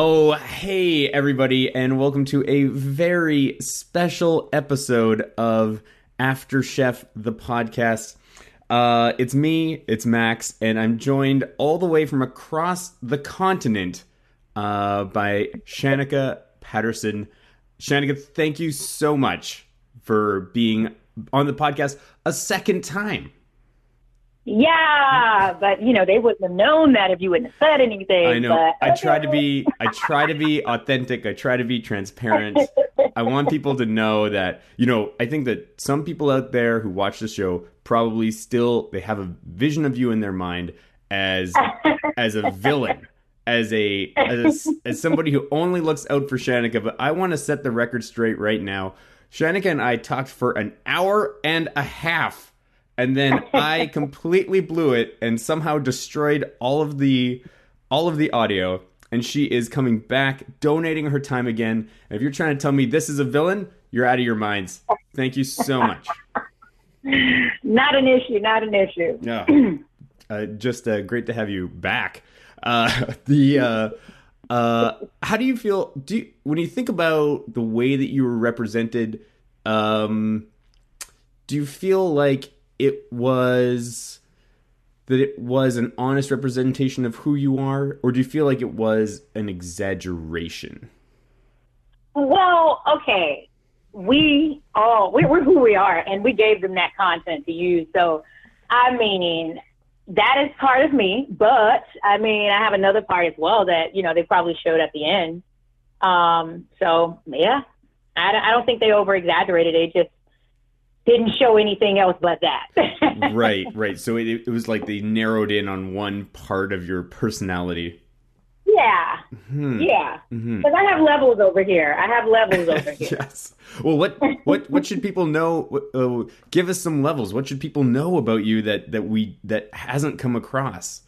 Oh, hey, everybody, and welcome to a very special episode of After Chef, the podcast. Uh, it's me, it's Max, and I'm joined all the way from across the continent uh, by Shanika Patterson. Shanika, thank you so much for being on the podcast a second time. Yeah, but you know they wouldn't have known that if you wouldn't have said anything. I know. But, I try to be. I try to be authentic. I try to be transparent. I want people to know that you know. I think that some people out there who watch the show probably still they have a vision of you in their mind as as a villain. As a, as a as somebody who only looks out for Shanika, but I want to set the record straight right now. Shanika and I talked for an hour and a half and then I completely blew it and somehow destroyed all of the all of the audio. And she is coming back, donating her time again. And if you're trying to tell me this is a villain, you're out of your minds. Thank you so much. not an issue. Not an issue. Yeah, uh, just uh, great to have you back. Uh, the uh, uh, how do you feel? Do you, when you think about the way that you were represented? Um, do you feel like it was that it was an honest representation of who you are, or do you feel like it was an exaggeration? Well, okay, we all we're, who we are, and we gave them that content to use. So, I mean, that is part of me, but I mean, I have another part as well that you know they probably showed at the end. Um, so yeah, I, I don't think they over exaggerated. They just didn't show anything else but that. right, right. So it, it was like they narrowed in on one part of your personality. Yeah, hmm. yeah. Because mm-hmm. I have levels over here. I have levels over here. yes. Well, what what what should people know? Uh, give us some levels. What should people know about you that that we that hasn't come across?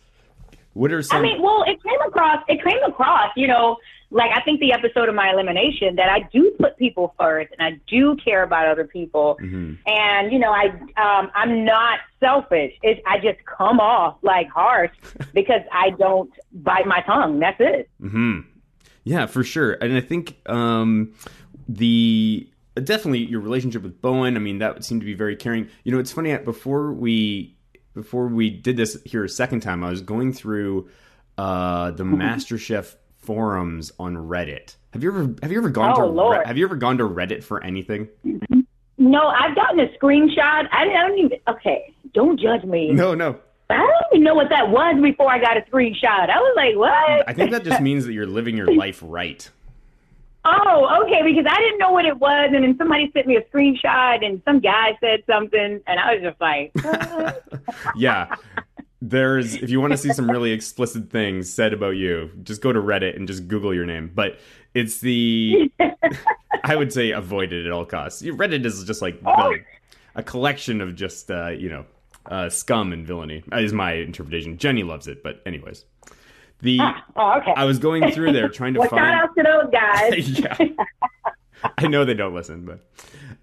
What are some? I mean, well, it came across. It came across. You know, like I think the episode of my elimination that I do put people first and I do care about other people. Mm-hmm. And you know, I um, I'm not selfish. It, I just come off like harsh because I don't bite my tongue. That's it. Mm-hmm. Yeah, for sure. And I think um, the definitely your relationship with Bowen. I mean, that seemed to be very caring. You know, it's funny. Before we before we did this here a second time, I was going through uh, the MasterChef forums on Reddit. Have you ever have you ever gone oh, to Lord. have you ever gone to Reddit for anything? No, I've gotten a screenshot. I, I don't even. Okay, don't judge me. No, no. I don't even know what that was before I got a screenshot. I was like, what? I think that just means that you're living your life right. Oh, okay, because I didn't know what it was, and then somebody sent me a screenshot, and some guy said something, and I was just like, yeah, there's if you want to see some really explicit things said about you, just go to Reddit and just Google your name. But it's the I would say avoid it at all costs. Reddit is just like the, a collection of just uh, you know uh, scum and villainy. Is my interpretation. Jenny loves it, but anyways. The ah, oh, okay. I was going through there trying to well, find. Shout out to those guys. yeah, I know they don't listen, but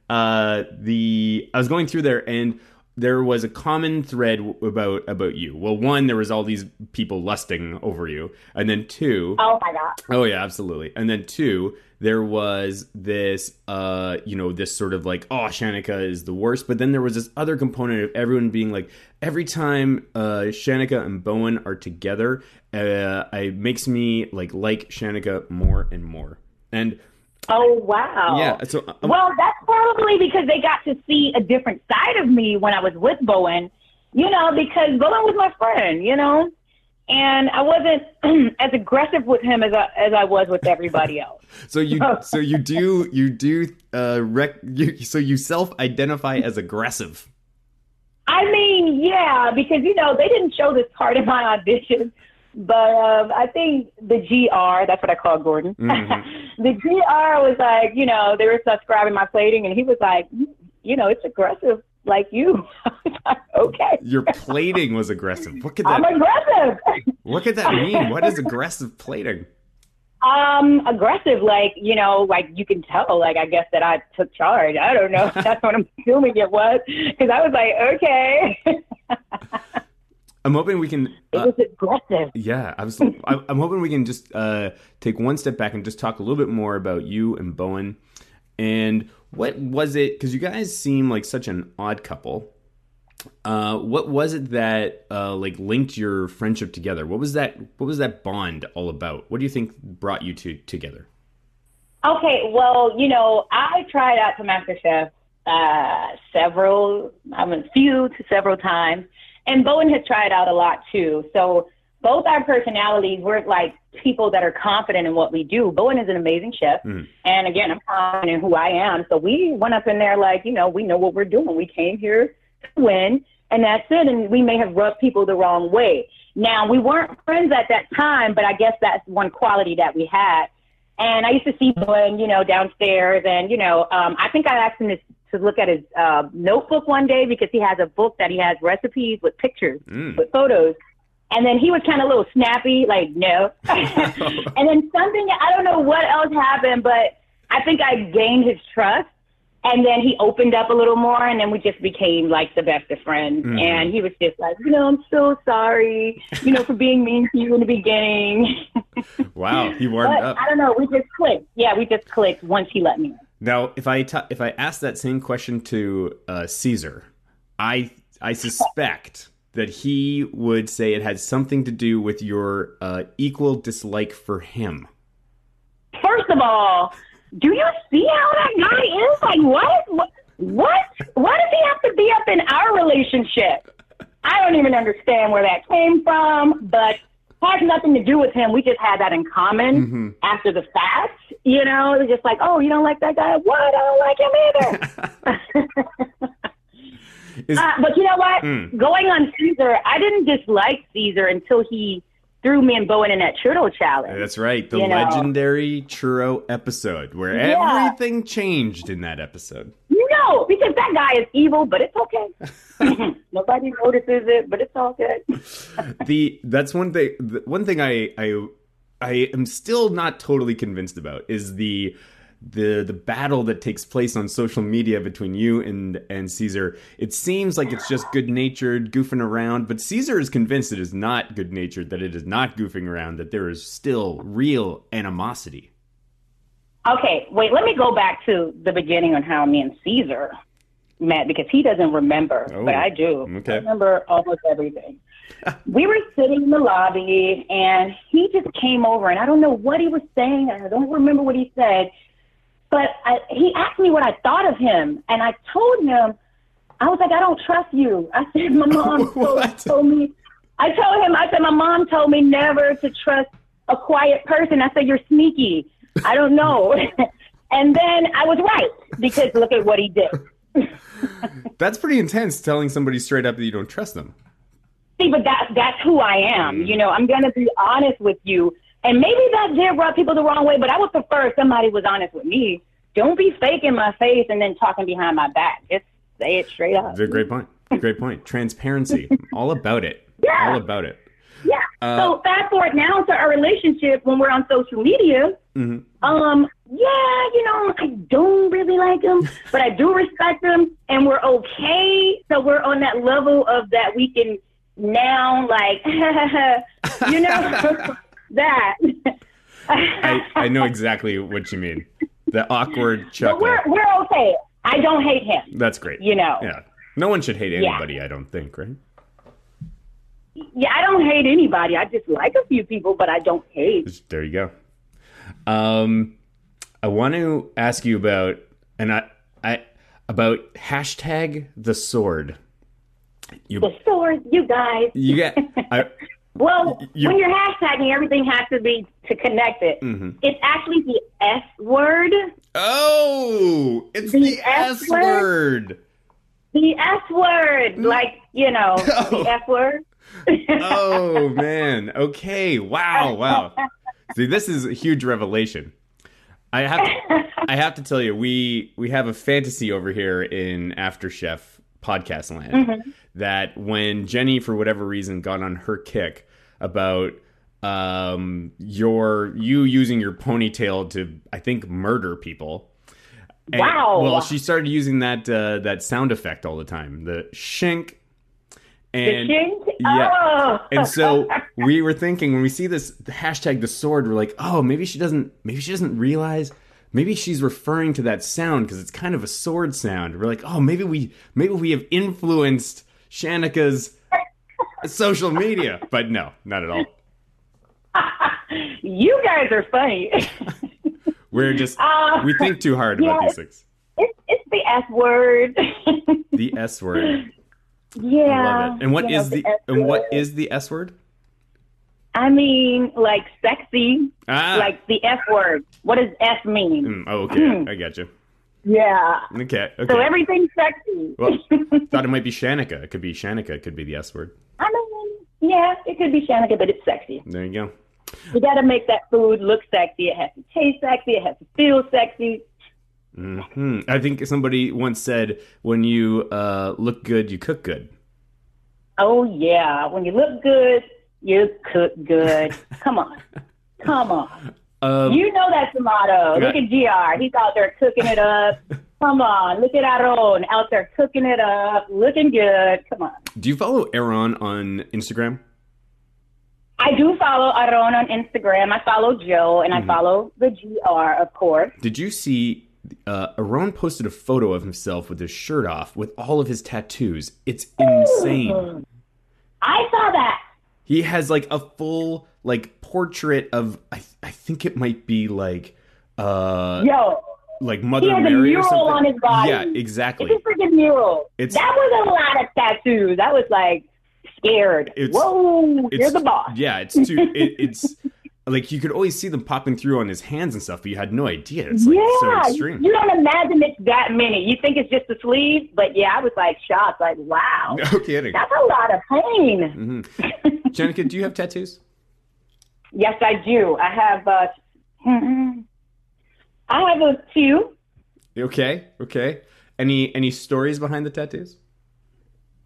uh, the I was going through there and there was a common thread about about you. Well, one, there was all these people lusting over you, and then two, oh my god, oh yeah, absolutely, and then two, there was this, uh, you know, this sort of like, oh, Shanika is the worst, but then there was this other component of everyone being like, every time uh, Shanika and Bowen are together, uh, it makes me like like Shanika more and more, and Oh wow! Yeah. So um, well, that's probably because they got to see a different side of me when I was with Bowen. You know, because Bowen was my friend. You know, and I wasn't as aggressive with him as I, as I was with everybody else. so you so you do you do uh rec you, so you self identify as aggressive. I mean, yeah, because you know they didn't show this part in my audition, but um, I think the GR, that's what I call Gordon. Mm-hmm. the GR was like, you know, they were subscribing my plating, and he was like, you know, it's aggressive like you. like, okay. Your plating was aggressive. What could that? I'm aggressive. what could that mean? What is aggressive plating? Um, aggressive, like you know, like you can tell, like I guess that I took charge. I don't know. That's what I'm assuming it was, because I was like, okay. I'm hoping we can. It was aggressive. Yeah, I was. I'm hoping we can just uh, take one step back and just talk a little bit more about you and Bowen, and what was it? Because you guys seem like such an odd couple. Uh, what was it that uh, like linked your friendship together? What was that? What was that bond all about? What do you think brought you two together? Okay, well, you know, I tried out for MasterChef uh, several, I mean, few to several times, and Bowen has tried out a lot too. So both our personalities, we're like people that are confident in what we do. Bowen is an amazing chef, Mhm. and again, I'm confident in who I am. So we went up in there like, you know, we know what we're doing. We came here to win, and that's it. And we may have rubbed people the wrong way. Now we weren't friends at that time, but I guess that's one quality that we had. And I used to see Bowen, you know, downstairs, and you know, um, I think I asked him to, to look at his uh, notebook one day because he has a book that he has recipes with pictures, Mm. with photos. And then he was kind of a little snappy, like no. and then something I don't know what else happened, but I think I gained his trust. And then he opened up a little more, and then we just became like the best of friends. Mhm. And he was just like, you know, I'm so sorry, you know, for being mean to you in the beginning. Wow, he warmed But up. I don't know. We just clicked. Yeah, we just clicked once he let me. Now, if I if I ask that same question to uh, Cesar, I I suspect that he would say it had something to do with your uh, equal dislike for him. First of all, do you see how that guy is? Like, what? What? What? Why does he have to be up in our relationship? I don't even understand where that came from, but has nothing to do with him. We just had that in common Mhm. after the fact. You know, it was just like, oh, you don't like that guy? What? I don't like him either. Is, Uh, but you know what? Mm. Going on Cesar, I didn't dislike Cesar until he threw me and Bowen in that churro challenge. that's right, the you know. legendary churro episode where Yeah. everything changed in that episode. No, because that guy is evil, but it's okay. Nobody notices it, but it's all good. the that's one thing the one thing I I I am still not totally convinced about is the the the battle that takes place on social media between you and and Cesar. It seems like it's just good natured goofing around, but Cesar is convinced it is not good natured, that it is not goofing around, that there is still real animosity. Okay, wait, let me go back to the beginning on how me and Cesar met because he doesn't remember, Oh, but I do. okay. I remember almost everything. we were sitting in the lobby and he just came over and I don't know what he was saying. I don't remember what he said, but I, he asked me what I thought of him and I told him, I was like, I don't trust you. I said, my mom told, told me, I told him, I said, my mom told me never to trust a quiet person. I said, you're sneaky. I don't know. and then I was right because look at what he did. That's pretty intense telling somebody straight up that you don't trust them. See, but that, that's who I am. Mm. You know, I'm going to be honest with you. And maybe that did rub people the wrong way, but I would prefer if somebody was honest with me. Don't be fake in my face and then talking behind my back. Just say it straight up. It's a great point. Great point. Transparency. All about it. Yeah. All about it. Yeah. Uh, so fast forward now to our relationship when we're on social media. Mhm. Um, yeah, you know, I don't really like him, but I do respect him, and we're okay. So we're on that level of that we can now, like, you know, that. I, I know exactly what you mean. The awkward but we're we're okay. I don't hate him. That's great. You know. Yeah. No one should hate anybody, I don't think, right? Yeah, I don't hate anybody. I just like a few people, but I don't hate. There you go. Um, I want to ask you about and I I about hashtag the sword. You The sword, you guys. you get I Well, You- when you're hashtagging, everything has to be to connect it. Mhm. It's actually the S word. oh, it's the, The S S word? word. The S word, like you know, Oh. the F word. Oh man. Okay. Wow. Wow. See, this is a huge revelation. I have to, I have to tell you, we we have a fantasy over here in After Chef podcast land Mm-hmm. that when Jenny, for whatever reason, got on her kick about um your you using your ponytail to I think murder people. And- Wow. Well, she started using that uh, that sound effect all the time, the shink. And Shing? yeah. Oh. and so we were thinking when we see this hashtag the sword, we're like, oh, maybe she doesn't, maybe she doesn't realize, maybe she's referring to that sound because it's kind of a sword sound. We're like, oh, maybe we, maybe we have influenced Shanika's social media, but no, not at all. you guys are funny. We're just Uh, we think too hard about these things. it's, it's the S word. The S word. yeah. I love it. And what is you know, the S and what is the S word? I mean, like sexy, Ah, like the F word. What does F mean? mm, oh, okay, I got you. Yeah. Okay, okay. So everything's sexy. Well, thought it might be Shanika. It could be Shanika. It could be the S word. I mean, yeah, it could be Shanika, but it's sexy. There you go. You got to make that food look sexy. It has to taste sexy. It has to feel sexy. hmm I think somebody once said, "When you uh, look good, you cook good." Oh yeah, when you look good, you cook good. Come on, come on. Um, You know that's the motto. Look at Gr. He's out there cooking it up. Come on, look at Aaron out there cooking it up, looking good. Come on. do you follow Aaron on Instagram? I do follow Aaron on Instagram. I follow Joe, and I follow the Gr, of course. Did you see? Uh, Aaron posted a photo of himself with his shirt off, with all of his tattoos. It's insane. I saw that. He has like a full like portrait of. I, I think it might be like. Uh, Yo, like Mother he has a Mary or mural something. on his body. Yeah, exactly. It's a freaking mural. It's- that was a lot of tattoos. That was like scared. It's- Whoa, you're the boss. Yeah, it's too. It, it's like you could always see them popping through on his hands and stuff, but you had no idea. It's like so yeah, extreme. you don't imagine it's that many. You think it's just the sleeves, but yeah, I was like shocked. Like, wow, No kidding. that's a lot of pain. hmm Shanika, do you have tattoos? Yes, I do. I have. uh hmm, I have a few. Okay, okay. Any any stories behind the tattoos?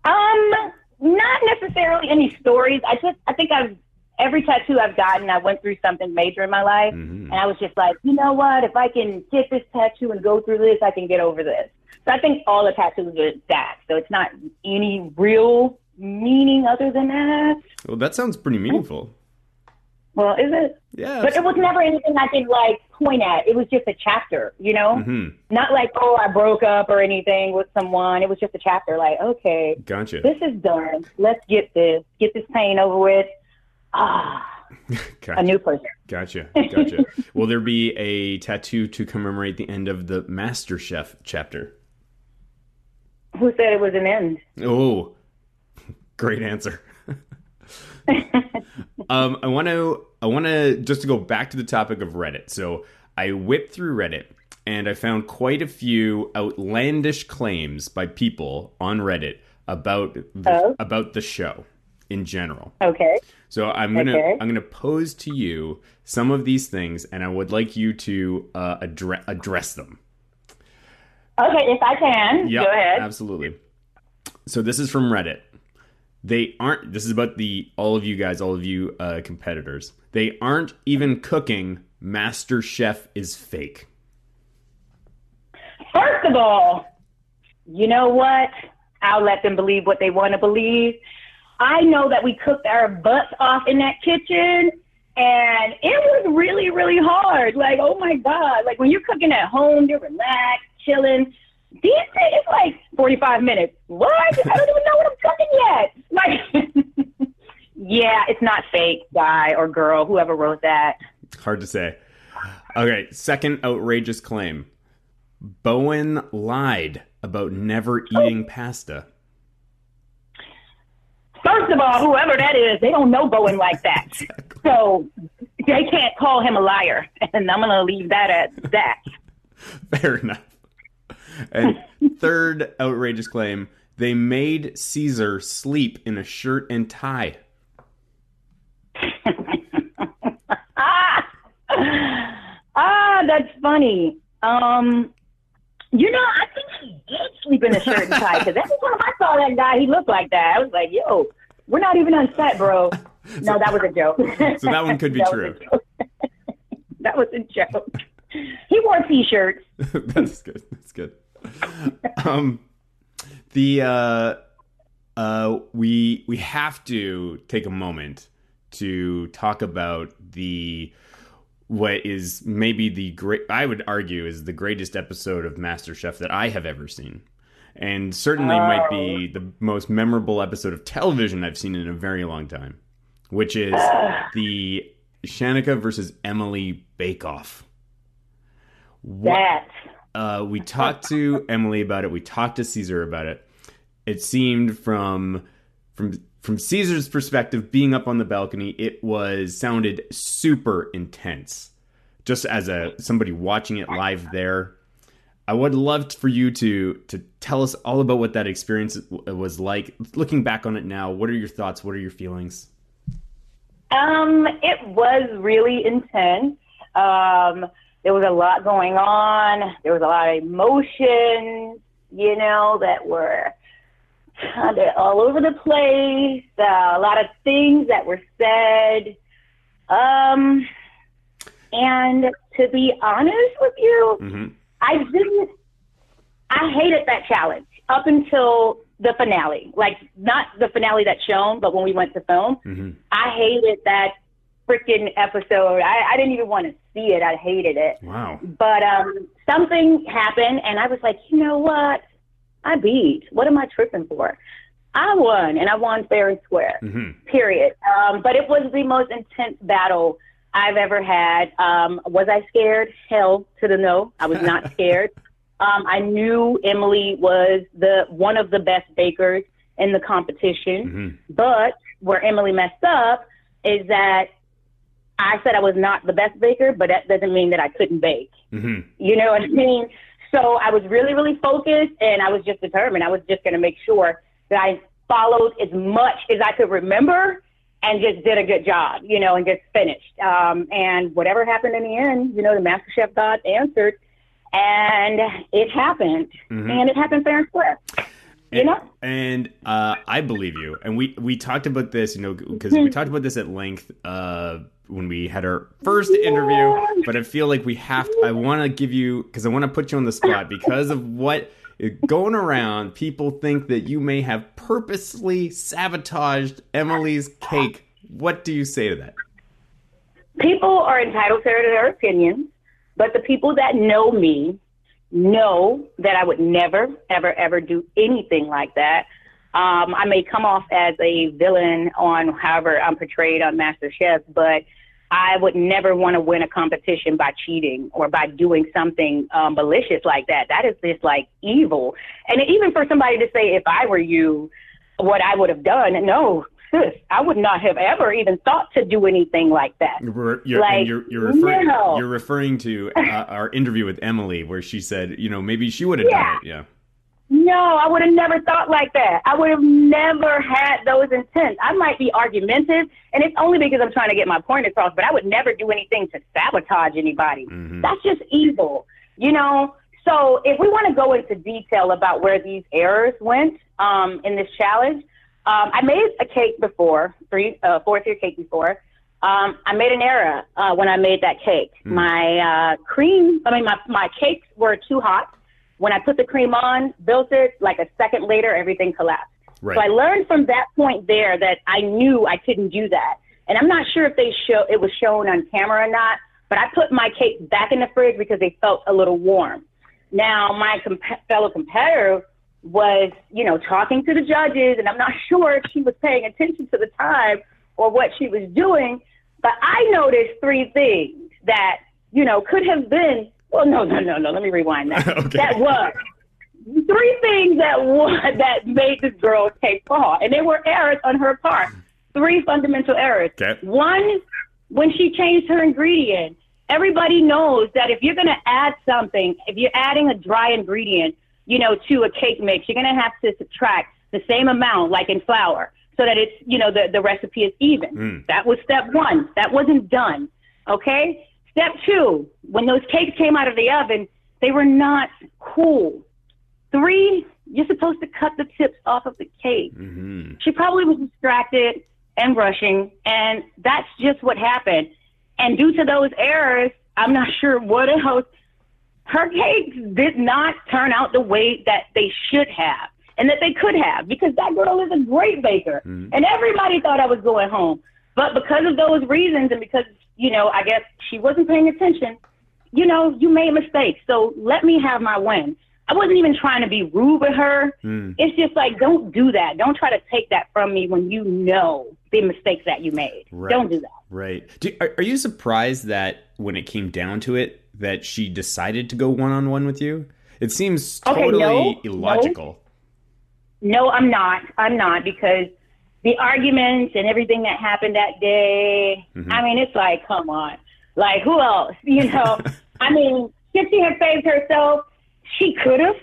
Um, not necessarily any stories. I just, I think I've every tattoo I've gotten, I went through something major in my life, Mhm. and I was just like, you know what? If I can get this tattoo and go through this, I can get over this. So I think all the tattoos are that. So it's not any real meaning other than that. Well, that sounds pretty meaningful. Well, is it? Yeah. But it was never anything I could like point at. It was just a chapter, you know? hmm Not like, oh, I broke up or anything with someone. It was just a chapter. Like, okay, Gotcha. this is done. Let's get this, get this pain over with. Ah, a new person. Gotcha. Gotcha. Will there be a tattoo to commemorate the end of the Master Chef chapter? Who said it was an end? Oh, great answer. Um, I want to I want to just to go back to the topic of Reddit. So I whipped through Reddit and I found quite a few outlandish claims by people on Reddit about the, Oh. about the show in general. Okay. So I'm gonna Okay. I'm gonna pose to you some of these things, and I would like you to uh, address address them. Okay, if I can, Yep, go ahead. Absolutely. So this is from Reddit. They aren't. This is about the all of you guys, all of you uh, competitors. They aren't even cooking. Master Chef is fake. First of all, you know what? I'll let them believe what they want to believe. I know that we cooked our butts off in that kitchen, and it was really, really hard. Like, oh my God. Like, when you're cooking at home, you're relaxed, chilling. Days, it's like 45 minutes. What? I don't even know what I'm cooking yet. Like, yeah, it's not fake, guy or girl, whoever wrote that. Hard to say. Okay, second outrageous claim. Bowen lied about never oh. eating pasta. First of all, whoever that is, they don't know Bowen like that. So they can't call him a liar. And I'm going to leave that at that. Fair enough. And third outrageous claim they made Cesar sleep in a shirt and tie. ah, ah, that's funny. Um, you know, I think he did sleep in a shirt and tie because every time I saw that guy, he looked like that. I was like, yo, we're not even on set, bro. No, that was a joke. So that one could be That true. that was a joke. He wore t-shirts. That's good. That's good. Um, the uh, uh, we we have to take a moment to talk about the what is maybe the great I would argue is the greatest episode of MasterChef that I have ever seen. And certainly oh. might be the most memorable episode of television I've seen in a very long time, which is the Shanika versus Emily Bake Off. That. Uh, we talked to Emily about it. We talked to Cesar about it. It seemed from from from Cesar's perspective, being up on the balcony, it was sounded super intense. Just as a somebody watching it live there, I would love for you to to tell us all about what that experience was like. Looking back on it now, what are your thoughts? What are your feelings? Um, it was really intense. Um, there was a lot going on. There was a lot of emotions, you know, that were kind of all over the place. Uh, a lot of things that were said. Um, and to be honest with you, mm-hmm. I didn't. I hated that challenge up until the finale. Like not the finale that's shown, but when we went to film, mm-hmm. I hated that freaking episode. I, I didn't even want to see it. I hated it. Wow. But um, something happened, and I was like, you know what? I beat. What am I tripping for? I won, and I won fair and square. Mm-hmm. Period. Um, but it was the most intense battle I've ever had. Um, was I scared? Hell to the no. I was not scared. Um, I knew Emily was the one of the best bakers in the competition. Mm-hmm. But where Emily messed up is that I said I was not the best baker, but that doesn't mean that I couldn't bake. Mm-hmm. You know what I mean? So I was really, really focused and I was just determined. I was just going to make sure that I followed as much as I could remember and just did a good job, you know, and just finished. Um, and whatever happened in the end, you know, the Master Chef God answered and it happened. Mm-hmm. And it happened fair and square. You know? And uh, I believe you. And we, we talked about this, you know, because mm-hmm. we talked about this at length uh, when we had our first interview, but I feel like we have to, I want to give you because I want to put you on the spot because of what going around people think that you may have purposely sabotaged Emily's cake. What do you say to that? People are entitled to their opinions, but the people that know me know that I would never, ever, ever do anything like that. Um, I may come off as a villain on however I'm portrayed on MasterChef, but I would never want to win a competition by cheating or by doing something um, malicious like that. That is just like evil. And even for somebody to say, if I were you, what I would have done, no, sis, I would not have ever even thought to do anything like that. You're, you're, like, you're, you're referring, no. you're referring to uh, our interview with Emily, where she said, you know, maybe she would have yeah. done it. Yeah. No, I would have never thought like that. I would have never had those intents. I might be argumentative, and it's only because I'm trying to get my point across, but I would never do anything to sabotage anybody. Mm-hmm. That's just evil, you know? So if we want to go into detail about where these errors went um, in this challenge, um, I made a cake before, three, uh, fourth year cake before. Um, I made an error uh, when I made that cake. Mm. My uh, cream, I mean, my, my cakes were too hot. When I put the cream on, built it, like a second later, everything collapsed. Right. So I learned from that point there that I knew I couldn't do that. And I'm not sure if they show it was shown on camera or not, but I put my cake back in the fridge because they felt a little warm. Now my comp- fellow competitor was, you know, talking to the judges, and I'm not sure if she was paying attention to the time or what she was doing, but I noticed three things that, you know, could have been well, no, no, no, no. Let me rewind that. okay. That was three things that that made this girl take fall, and they were errors on her part. Three fundamental errors. Okay. One, when she changed her ingredient, everybody knows that if you're going to add something, if you're adding a dry ingredient, you know, to a cake mix, you're going to have to subtract the same amount, like in flour, so that it's, you know, the, the recipe is even. Mm. That was step one. That wasn't done. Okay? Step two, when those cakes came out of the oven, they were not cool. Three, you're supposed to cut the tips off of the cake. Mm-hmm. She probably was distracted and rushing, and that's just what happened. And due to those errors, I'm not sure what else. Her cakes did not turn out the way that they should have. and that they could have because that girl is a great baker. Mhm. And everybody thought I was going home. But because of those reasons and because, you know, I guess she wasn't paying attention, you know, you made mistakes. So let me have my win. I wasn't even trying to be rude with her. Mm. It's just like, don't do that. Don't try to take that from me when you know the mistakes that you made. Right. Don't do that. Right. Do, are, are you surprised that when it came down to it, that she decided to go one on one with you? It seems Okay, totally no, illogical. No, I'm not. I'm not because the arguments and everything that happened that day, Mhm. I mean, it's like, come on. Like, who else? You know, I mean, if she had saved herself, she could have.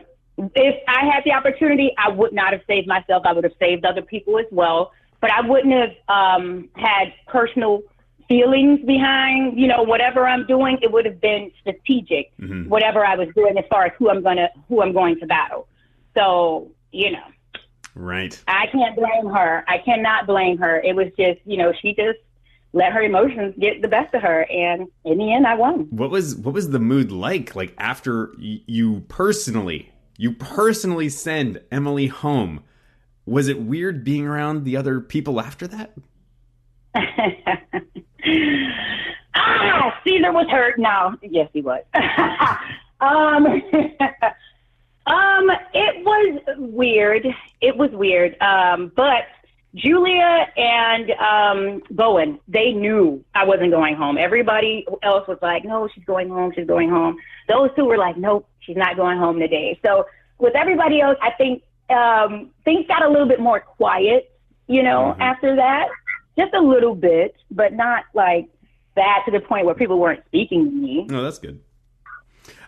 If I had the opportunity, I would not have saved myself. I would have saved other people as well. But I wouldn't have um, had personal feelings behind, you know, whatever I'm doing. It would have been strategic, Mhm. whatever I was doing as far as who I'm gonna who I'm going to battle. So, you know. Right. I can't blame her. I cannot blame her. It was just, you know, she just let her emotions get the best of her, and in the end, I won. What was what was the mood like? Like after y- you personally, you personally send Emily home. Was it weird being around the other people after that? ah, Cesar was hurt. No, yes, he was. um, um, it was weird. It was weird. Um, but Julia and um, Bowen, they knew I wasn't going home. Everybody else was like, "No, she's going home. She's going home." Those two were like, "Nope, she's not going home today." So with everybody else, I think um, things got a little bit more quiet. You know, Mhm. after that, just a little bit, but not like bad to the point where people weren't speaking to me. No, that's good.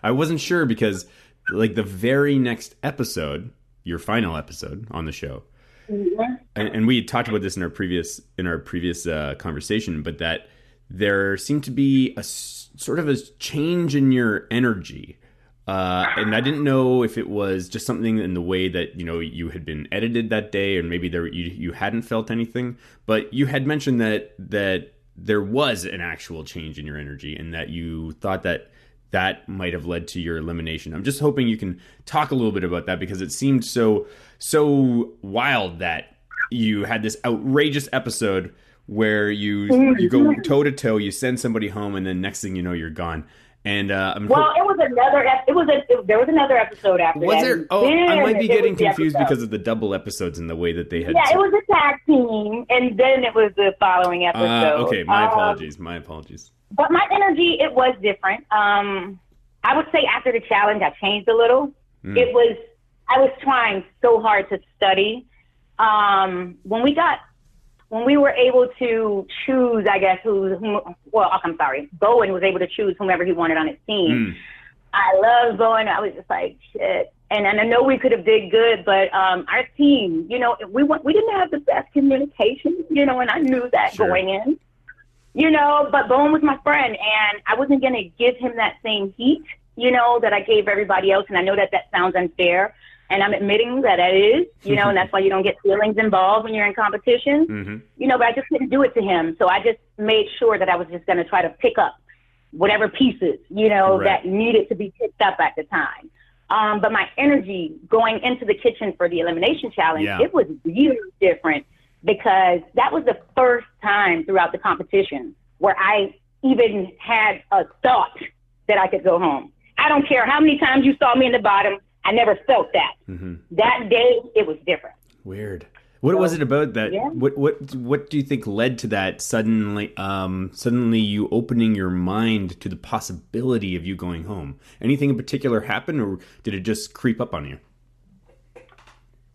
I wasn't sure because, like, the very next episode, your final episode on the show, and, and we talked about this in our previous in our previous uh, conversation, but that there seemed to be a sort of a change in your energy. Uh, and I didn't know if it was just something in the way that you know you had been edited that day, or maybe there you you hadn't felt anything. But you had mentioned that that there was an actual change in your energy, and that you thought that that might have led to your elimination. I'm just hoping you can talk a little bit about that because it seemed so so wild that you had this outrageous episode where you you go toe to toe, you send somebody home, and then next thing you know, you're gone. And uh, I'm Well, it was another. ep- It was a. It, there was another episode after was that. there? Oh, I might be getting confused episode. because of the double episodes and the way that they had. Yeah, it was a tag team, and then it was the following episode. Uh, okay, my Um, apologies. My apologies. But my energy, it was different. Um, I would say after the challenge, I changed a little. Mm. It was. I was trying so hard to study. Um, when we got, when we were able to choose, I guess who, whom, well, I'm sorry, Bowen was able to choose whomever he wanted on his team. Mm. I love Bowen. I was just like, shit. And, and I know we could have did good, but um, our team, you know, we we didn't have the best communication, you know, and I knew that Sure. going in, you know. But Bowen was my friend, and I wasn't going to give him that same heat, you know, that I gave everybody else. And I know that that sounds unfair, and I'm admitting that that is, you know, and that's why you don't get feelings involved when you're in competition hmm you know, but I just couldn't do it to him. So I just made sure that I was just going to try to pick up whatever pieces, you know, Right. that needed to be picked up at the time. Um, but my energy going into the kitchen for the elimination challenge, Yeah. it was really different because that was the first time throughout the competition where I even had a thought that I could go home. I don't care how many times you saw me in the bottom, I never felt that. hmm That day, it was different. Weird. What was it about that? yeah. What what what do you think led to that suddenly? Um, suddenly you opening your mind to the possibility of you going home. Anything in particular happen, or did it just creep up on you?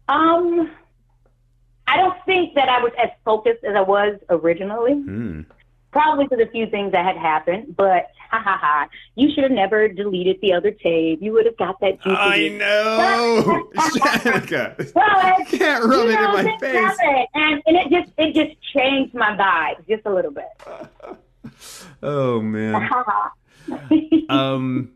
Um, I don't think that I was as focused as I was originally. Hmm. Probably because a few things that had happened, but ha ha ha. You should have never deleted the other tape. You would have got that juicy. I know, Shanika. But, Can't rub you it in my face. happen, and and it just it just changed my vibe just a little bit. Oh man. Um,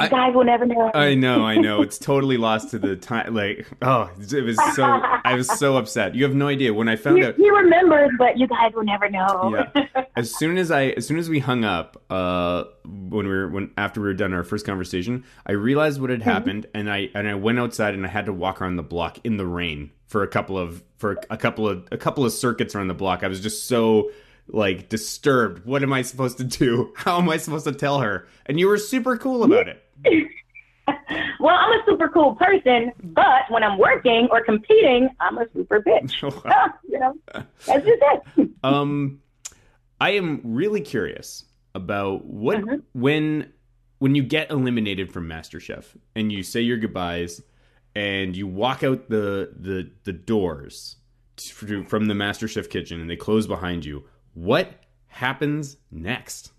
You guys will never know. I know, I know. It's totally lost to the time. Like, oh, it was so. I was so upset. You have no idea when I found he, out. You remembers, but you guys will never know. Yeah. As soon as I, as soon as we hung up, uh, when we were when after we were done our first conversation, I realized what had Mm-hmm. happened, and I and I went outside and I had to walk around the block in the rain for a couple of for a couple of a couple of circuits around the block. I was just so like disturbed. What am I supposed to do? How am I supposed to tell her? And you were super cool about it. Well, I'm a super cool person, but when I'm working or competing, I'm a super bitch. you know, that's just it. Um, I am really curious about what Mm-hmm. when when you get eliminated from MasterChef and you say your goodbyes and you walk out the the the doors to, from the MasterChef kitchen and they close behind you. What happens next?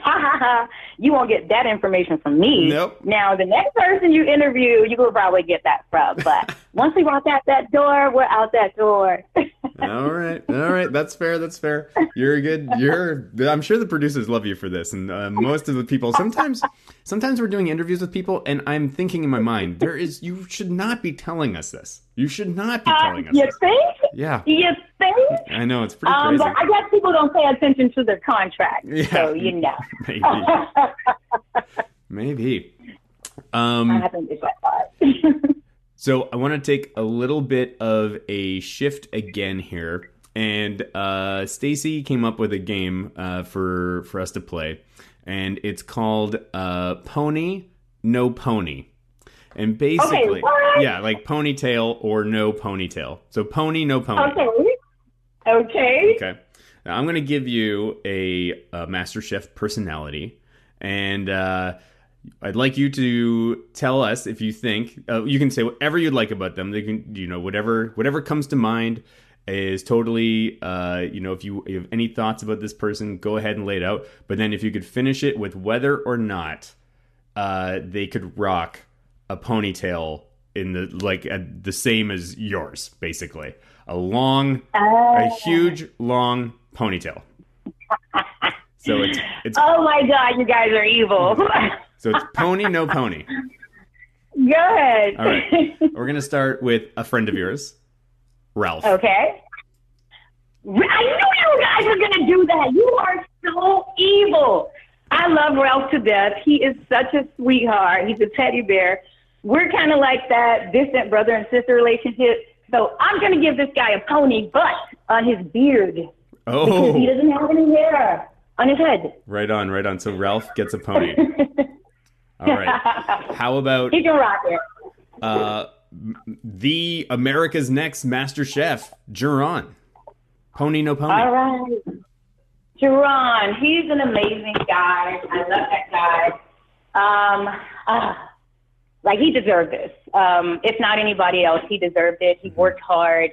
Ha ha ha. You won't get that information from me. Nope. Now, the next person you interview, you will probably get that from. But once we walk out that door, we're out that door. all right, all right, that's fair. That's fair. You're good. You're. I'm sure the producers love you for this, and uh, most of the people. Sometimes, sometimes we're doing interviews with people, and I'm thinking in my mind, there is. You should not be telling us this. You should not be Uh, telling us you this. think? Yeah, You think? I know it's pretty Um, crazy. but I guess people don't pay attention to their contract. Yeah. So, you know. Maybe, maybe. Um, I like that. So I want to take a little bit of a shift again here, and uh, Stacy came up with a game uh, for for us to play, and it's called uh, Pony No Pony, and basically, what? yeah, like ponytail or no ponytail. So pony no pony. okay. Okay. Okay. Now, I'm going to give you a, a MasterChef personality, and uh, I'd like you to tell us if you think uh, you can say whatever you'd like about them. They can, you know, whatever whatever comes to mind is totally, uh, you know, if you, you have any thoughts about this person, go ahead and lay it out. But then if you could finish it with whether or not uh, they could rock a ponytail in the like uh, the same as yours, basically a long, a huge long ponytail. So it's it's Oh my God, you guys are evil. so it's pony no pony. Good. All right. We're gonna start with a friend of yours, Ralph. okay. I knew you guys were gonna do that. You are so evil. I love Ralph to death. He is such a sweetheart. He's a teddy bear. We're kind of like that distant brother and sister relationship. So I'm gonna give this guy a pony, but on his beard because he Oh, doesn't have any hair on his head. right on, right on. So Ralph gets a pony. All right. How about He can rock it. uh, the America's Next Master Chef, Gerron? Pony no pony. All right. Gerron, he's an amazing guy. I love that guy. Um, ah, like he deserved this. Um, if not anybody else, he deserved it. He worked hard.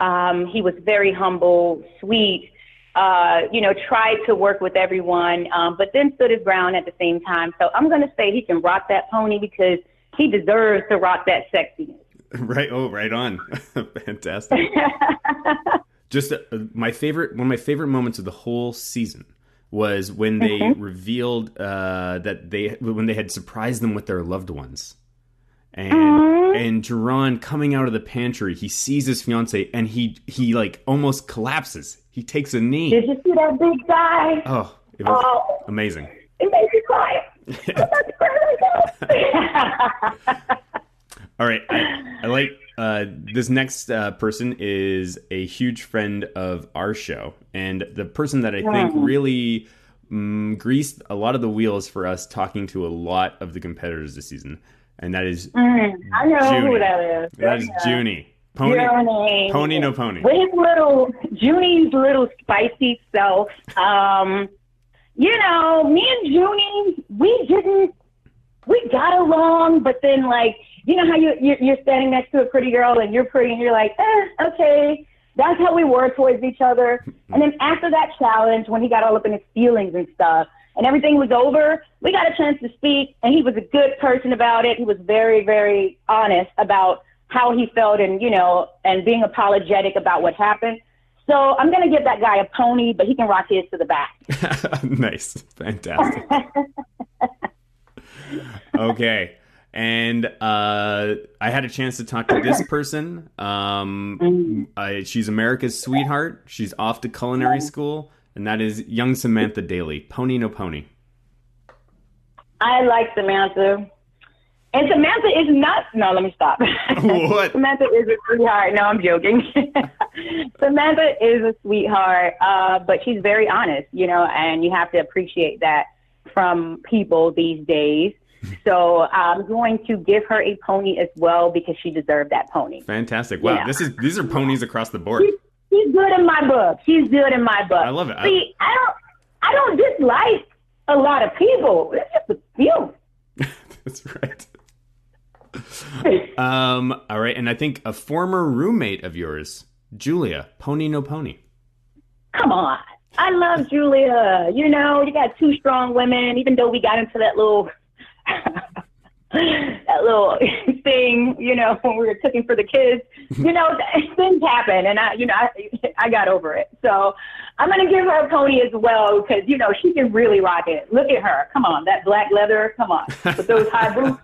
Um, he was very humble, sweet. Uh, you know, tried to work with everyone, um, but then stood his ground at the same time. So I'm going to say he can rock that pony because he deserves to rock that sexiness. Right. Oh, right on. Fantastic. Just uh, my favorite, one of my favorite moments of the whole season was when they revealed uh, that they when they had surprised them with their loved ones, and and Gerron coming out of the pantry, he sees his fiance and he he like almost collapses. He takes a knee. Did you see that big guy? Oh, it was Oh, amazing. it makes you cry. All right, I, I like uh, this next uh, person is a huge friend of our show, and the person that I think really mm, greased a lot of the wheels for us talking to a lot of the competitors this season, and that is Mm, I know Junie. who that is. that is Junie. Pony, Junie. pony, no pony. With his little Junie's little spicy self. Um, you know, me and Junie, we didn't, we got along, but then like, you know how you you're, you're standing next to a pretty girl and you're pretty and you're like, eh, okay. That's how we were towards each other. And then after that challenge, when he got all up in his feelings and stuff, and everything was over, we got a chance to speak, and he was a good person about it. He was very, very honest about how he felt and, you know, and being apologetic about what happened. So I'm going to give that guy a pony, but he can rock his to the back. nice, fantastic. okay. And uh, I had a chance to talk to this person. Um, I, she's America's sweetheart. She's off to culinary school, and that is young Samantha Daly. Pony no pony. I like Samantha. And Samantha is not. No, let me stop. What? Samantha is a sweetheart. No, I'm joking. Samantha is a sweetheart, uh, but she's very honest, you know, and you have to appreciate that from people these days. So I'm going to give her a pony as well because she deserved that pony. Fantastic! Wow, Yeah. this is these are ponies across the board. She's, she's good in my book. She's good in my book. I love it. I- See, I don't, I don't dislike a lot of people. It's just a few. That's right. Um, all right, and I think a former roommate of yours, Julia, Pony No Pony. Come on. I love Julia. You know, you got two strong women, even though we got into that little that little thing, you know, when we were cooking for the kids. You know, things happen and I you know, I I got over it. So I'm gonna give her a pony as well because, you know, she can really rock it. Look at her. Come on, that black leather, come on. With those high boots.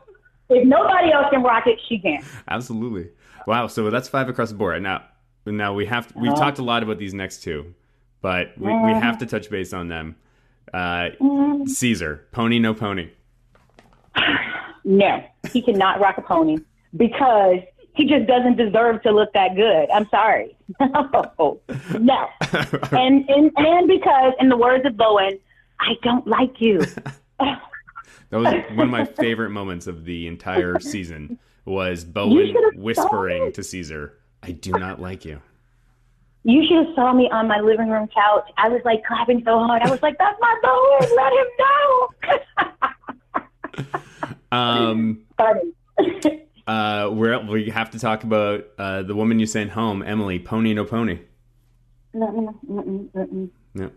If nobody else can rock it, she can. Absolutely. Wow. So that's five across the board. Now, now we have we've Uh-huh. talked a lot about these next two, but we, we have to touch base on them. Uh, Mm-hmm. Cesar, Pony No Pony. No, he cannot rock a pony because he just doesn't deserve to look that good. I'm sorry. No, no. And, and, and because, in the words of Bowen, I don't like you. That was one of my favorite moments of the entire season. Was Bowen whispering to Cesar, "I do not like you." You should have saw me on my living room couch. I was like clapping so hard. I was like, "That's my Bowen. Let him know." Um, uh, we're, we have to talk about uh, the woman you sent home, Emily. Pony No Pony. Mm-mm, mm-mm, No,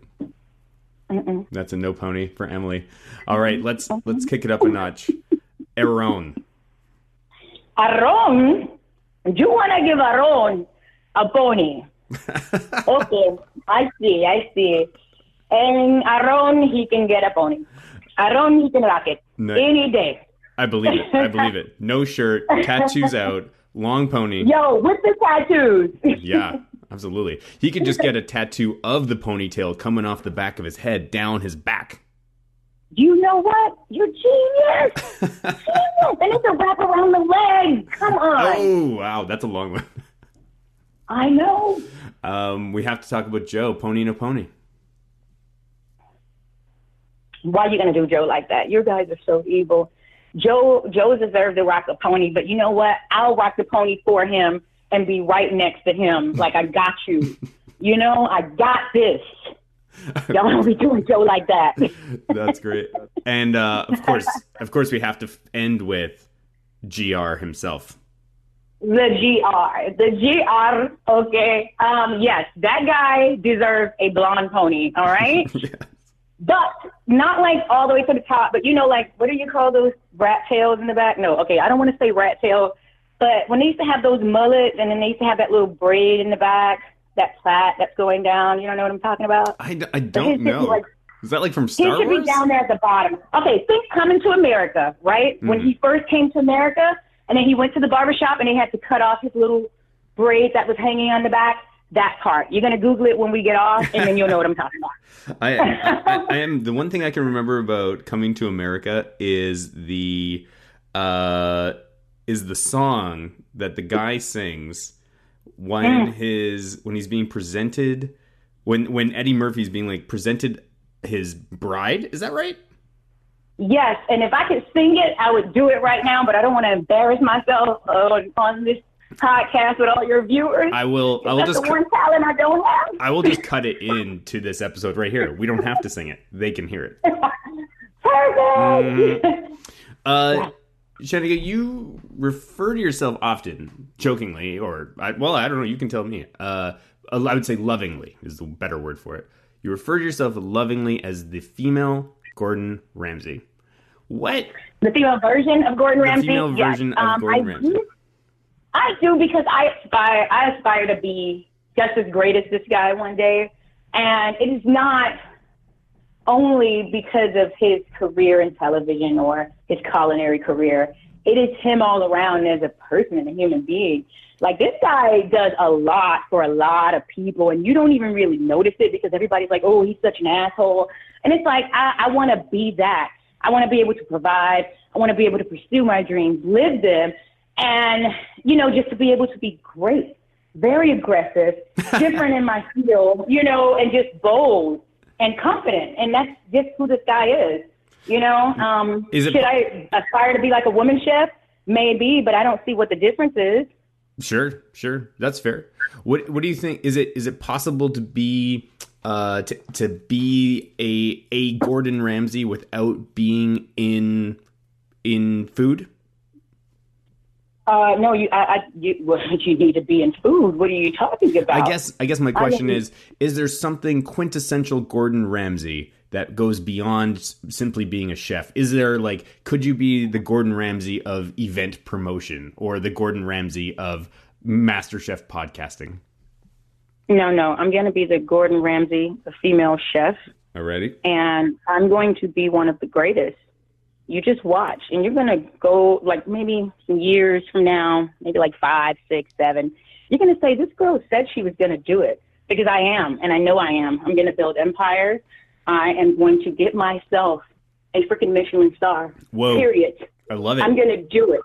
mm-mm. that's a no pony for Emily. All right, let's let's kick it up a notch. Aaron. Aaron, you want to give Aaron a pony? okay, I see, I see. And Aaron, he can get a pony. Aaron, he can rock it No. any day. I believe it. I believe it. No shirt, tattoos out, long pony. Yo, with the tattoos. Yeah, absolutely. He could just get a tattoo of the ponytail coming off the back of his head down his back. you know what? You're genius. genius. And it's a wrap around the leg. Come on. Oh, wow, that's a long one. I know. Um, we have to talk about Joe, Pony No Pony. Why are you gonna do Joe like that? You guys are so evil. Joe Joe deserves to rock a pony, but you know what? I'll rock the pony for him and be right next to him. Like I got you. You know, I got this. Y'all don't be doing Joe like that. That's great. And uh, of course, of course, we have to end with Gr himself. The GR. The GR, okay. Um, yes, that guy deserves a blonde pony, all right? Yes. But not like all the way to the top, but you know, like what do you call those rat tails in the back? No, okay, I don't want to say rat tail, but when they used to have those mullets and then they used to have that little braid in the back, that plait that's going down, you don't know what I'm talking about? I, his don't know. like- Is that like from He Star should Wars? be down there at the bottom. Okay, think coming to America, right? When Mhm. he first came to America and then he went to the barbershop and they had to cut off his little braid that was hanging on the back. That part. You're going to Google it when we get off and then you'll know what I'm talking about. I, I, I am the one thing I can remember about coming to America is the uh is the song that the guy sings when Mm. his when he's being presented when when Eddie Murphy's being like presented his bride is that right Yes, and if I could sing it, I would do it right now, but I don't want to embarrass myself on, on this podcast with all your viewers. I will I will just the cu- one talent I don't have. I will just cut it into this episode right here we don't have to sing it they can hear it Perfect. Mm-hmm. Uh, Shanika, you refer to yourself often, jokingly, or I, well, I don't know. You can tell me. Uh, I would say lovingly is the better word for it. You refer to yourself lovingly as the female Gordon Ramsay. What? the female version of Gordon The Ramsay. female yes. version of um, Gordon I Ramsay. Do, I do because I aspire. I aspire to be just as great as this guy one day, and it is not. only because of his career in television or his culinary career. It is him all around as a person and a human being. Like this guy does a lot for a lot of people, and you don't even really notice it because everybody's like, "Oh, he's such an asshole," and it's like I, I want to be that. I want to be able to provide. I want to be able to pursue my dreams, live them, and you know, just to be able to be great, very aggressive, different in my field, you know, and just bold and confident. And that's just who this guy is. You know, um, Is it- should I aspire to be like a woman chef? Maybe, but I don't see what the difference is. Sure, sure, that's fair. What What do you think? Is it is it possible to be uh to to be a a Gordon Ramsay without being in in food? Uh, no, you, I, I, you, what you need to be in food. What are you talking about? I guess I guess my question is: Is there something quintessential Gordon Ramsay that goes beyond simply being a chef? Is there like could you be the Gordon Ramsay of event promotion or the Gordon Ramsay of MasterChef podcasting? No, no, I'm going to be the Gordon Ramsay, the female chef, Already? and I'm going to be one of the greatest. You just watch, and you're going to go like maybe some years from now, maybe like five, six, seven. You're going to say, "This girl said she was going to do it," because I am, and I know I am. I'm going to build empires. I am going to get myself a freaking Michelin star. Whoa. Period. I love it. I'm going to do it.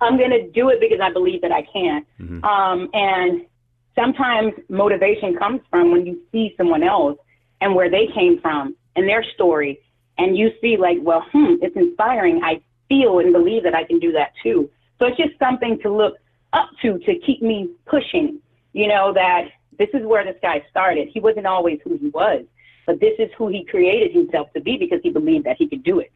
I'm going to do it because I believe that I can. Mm-hmm. Um, and sometimes motivation comes from when you see someone else and where they came from and their story, and you see like, well, hmm, it's inspiring. I feel and believe that I can do that too. So it's just something to look up to to keep me pushing. You know that this is where this guy started. He wasn't always who he was, but this is who he created himself to be because he believed that he could do it.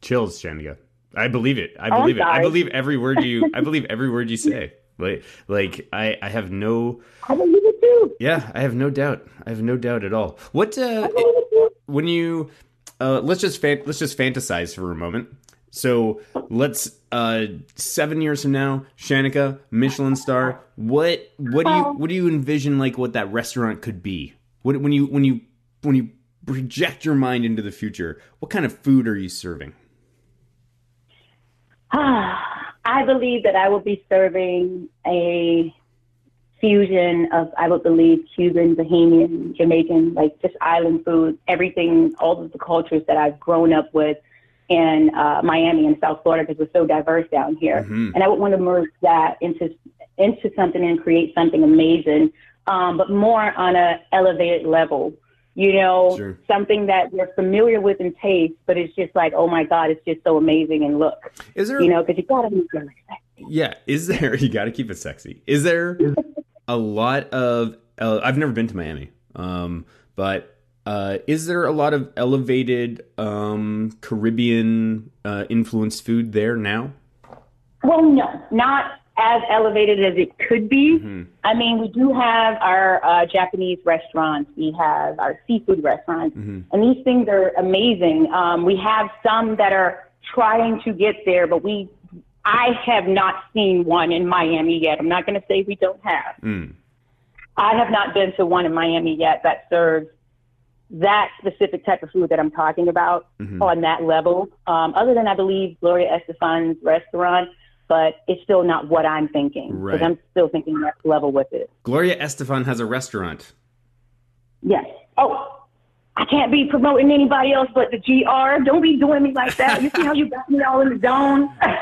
Chills, Shanika. I believe it. I Oh, believe it. I believe every word you. I believe every word you say. Like, like I, I have no. I believe it too. Yeah, I have no doubt. I have no doubt at all. What uh, I believe it too. when you uh, let's just fan- let's just fantasize for a moment. So let's uh, seven years from now, Shanika, Michelin star. What what do you what do you envision like what that restaurant could be? What when you when you when you project your mind into the future, what kind of food are you serving? I believe that I will be serving a fusion of, I would believe, Cuban, Bahamian, Jamaican, like just island food, everything, all of the cultures that I've grown up with in uh, Miami and South Florida because we're so diverse down here. And I would want to merge that into into something and create something amazing, um, but more on a elevated level. You know, Sure. something that we're familiar with in taste, but it's just like, oh my God, it's just so amazing and look Is there you know, because you gotta be really sexy. Yeah, is there? You got to keep it sexy. Is there a lot of? Uh, I've never been to Miami, um, but uh, is there a lot of elevated um, Caribbean uh, influenced food there now? Well, no, not as elevated as it could be. Mm-hmm. I mean, we do have our uh, Japanese restaurants, we have our seafood restaurants, Mm-hmm. and these things are amazing. Um, we have some that are trying to get there, but we, I have not seen one in Miami yet. I'm not going to say we don't have. Mm. I have not been to one in Miami yet that serves that specific type of food that I'm talking about Mm-hmm. on that level. Um, other than I believe Gloria Estefan's restaurant, but it's still not what I'm thinking because Right. I'm still thinking next level with it. Gloria Estefan has a restaurant. Yes. Oh, I can't be promoting anybody else but the GR. Don't be doing me like that. You see how you got me all in the zone?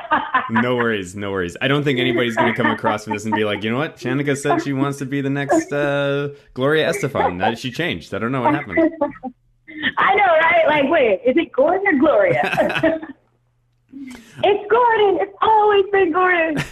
No worries, no worries. I don't think anybody's going to come across from this and be like, you know what? Shanika said she wants to be the next uh, Gloria Estefan. That she changed. I don't know what happened. I know, right? Like, wait, is it Gordon or Gloria? it's Gordon. It's always been Gordon.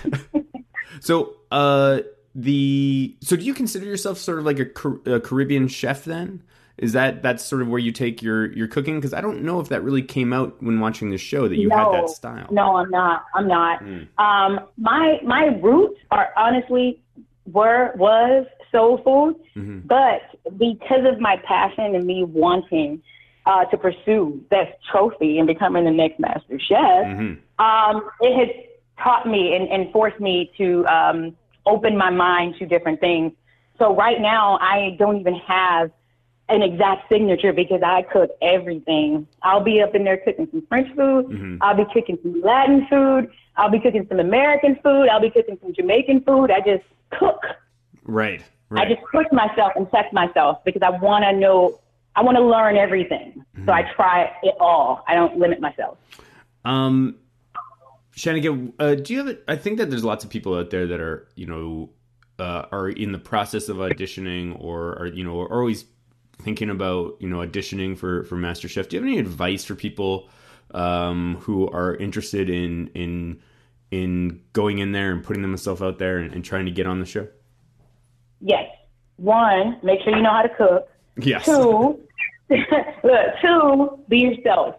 So, uh, the so do you consider yourself sort of like a, a Caribbean chef then? Is that that's sort of where you take your your cooking? Because I don't know if that really came out when watching the show that you had that style. No, I'm not. I'm not. Mm. Um, my my roots are honestly were was soul food, Mhm. but because of my passion and me wanting uh, to pursue that trophy and becoming the next master chef, Mhm. um, it has taught me and, and forced me to um, open my mind to different things. So right now, I don't even have an exact signature because I cook everything. I'll be up in there cooking some French food. Mm-hmm. I'll be cooking some Latin food. I'll be cooking some American food. I'll be cooking some Jamaican food. I just cook. Right. I just push myself and test myself because I want to know, I want to learn everything. So I try it all. I don't limit myself. Um, Shannon, uh, do you have? A, I think that there's lots of people out there that are, you know, uh, are in the process of auditioning or are, you know, are always thinking about, you know, auditioning for for MasterChef. Do you have any advice for people um, who are interested in in in going in there and putting themselves out there and, and trying to get on the show? Yes. One, make sure you know how to cook. Yes. Two, look, two, be yourself.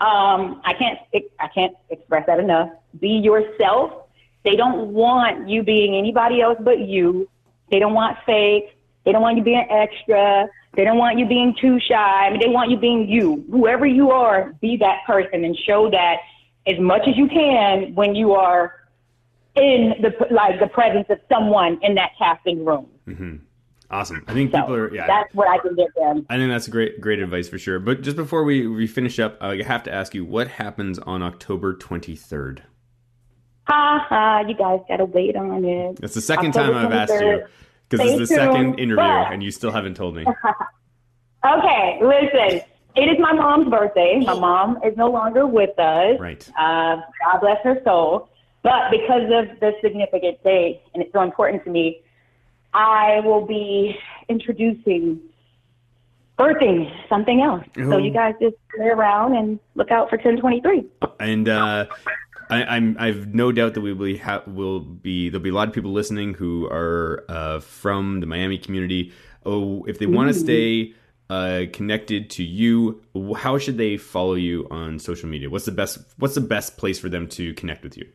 Um, I can't, I can't express that enough. Be yourself. They don't want you being anybody else but you. They don't want fake. They don't want you being extra. They don't want you being too shy. I mean, they want you being you. Whoever you are, be that person and show that as much as you can when you are in the like the presence of someone in that casting room. Mm-hmm. Awesome. I think So people are. Yeah. that's what I can give them. I think that's great, great advice for sure. But just before we, we finish up, uh, I have to ask you, what happens on October 23rd? Ha ha! You guys gotta wait on it. That's the second October time I've asked you 23rd. Because it's the Stay second interview But- and you still haven't told me. Okay, listen. It is my mom's birthday. My mom is no longer with us. Right. Uh, God bless her soul. But because of the significant date, and it's so important to me, I will be introducing birthing something else. So you guys just stay around and look out for 1023. And uh, I, I'm I've no doubt that we will be, ha- will be there'll be a lot of people listening who are uh, from the Miami community. Oh, if they want to stay uh, connected to you, how should they follow you on social media? What's the best What's the best place for them to connect with you?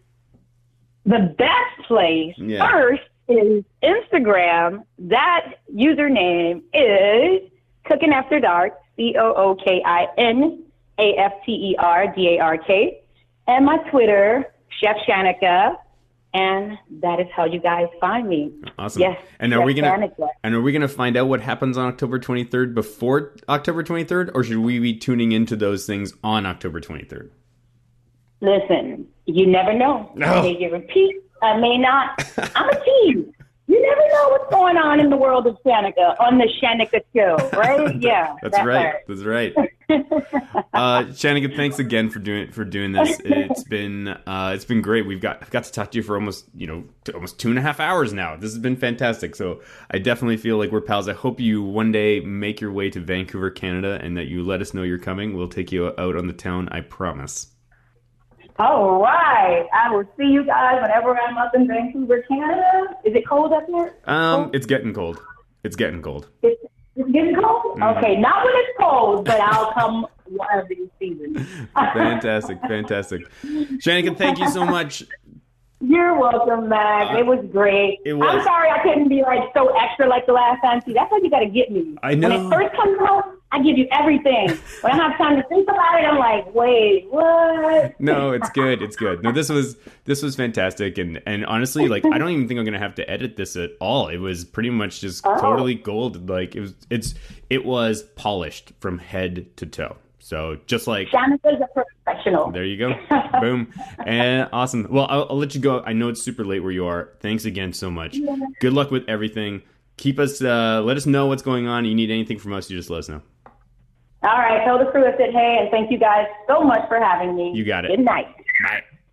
The best place Yeah. first is Instagram. That username is Cooking After Dark, C O O K I N A F T E R D A R K. And my Twitter, Chef Shanika. And that is how you guys find me. Awesome. Yes. And are we gonna Shanika. and are we gonna find out what happens on October 23rd before October 23rd, or should we be tuning into those things on October 23rd? Listen, you never know. No. I may give a piece, I may not. I'm a tease. You never know what's going on in the world of Shanika on the Shanika show, right? Yeah. That's that right. part. That's right. uh, Shanika, thanks again for doing for doing this. It's been uh, it's been great. We've got I've got to talk to you for almost you know t- almost two and a half hours now. This has been fantastic. So I definitely feel like we're pals. I hope you one day make your way to Vancouver, Canada, and that you let us know you're coming. We'll take you out on the town. I promise. All right. I will see you guys whenever I'm up in Vancouver, Canada. Is it cold up here? Um, it's getting cold. It's getting cold. It's, it's getting cold? Mm. Okay, not when it's cold, but I'll come one of these seasons. Fantastic, fantastic. Shanika, thank you so much. You're welcome, Mac. it was great. Uh, it was. I'm sorry I couldn't be like so extra like the last time. See, that's how you got to get me. I know. When it first comes out, I give you everything. When I have time to think about it, I'm like, wait, what? No, it's good. It's good. No, this was this was fantastic, and and honestly, like I don't even think I'm gonna have to edit this at all. It was pretty much just Oh. totally gold. Like it was, it's it was polished from head to toe. So just like Shanika's a professional. there you go, boom, and awesome. Well, I'll, I'll let you go. I know it's super late where you are. Thanks again so much. Good luck with everything. Keep us. Uh, let us know what's going on. You need anything from us, you just let us know. All right, tell the crew I said hey, and thank you guys so much for having me. You got it. Good night. Bye.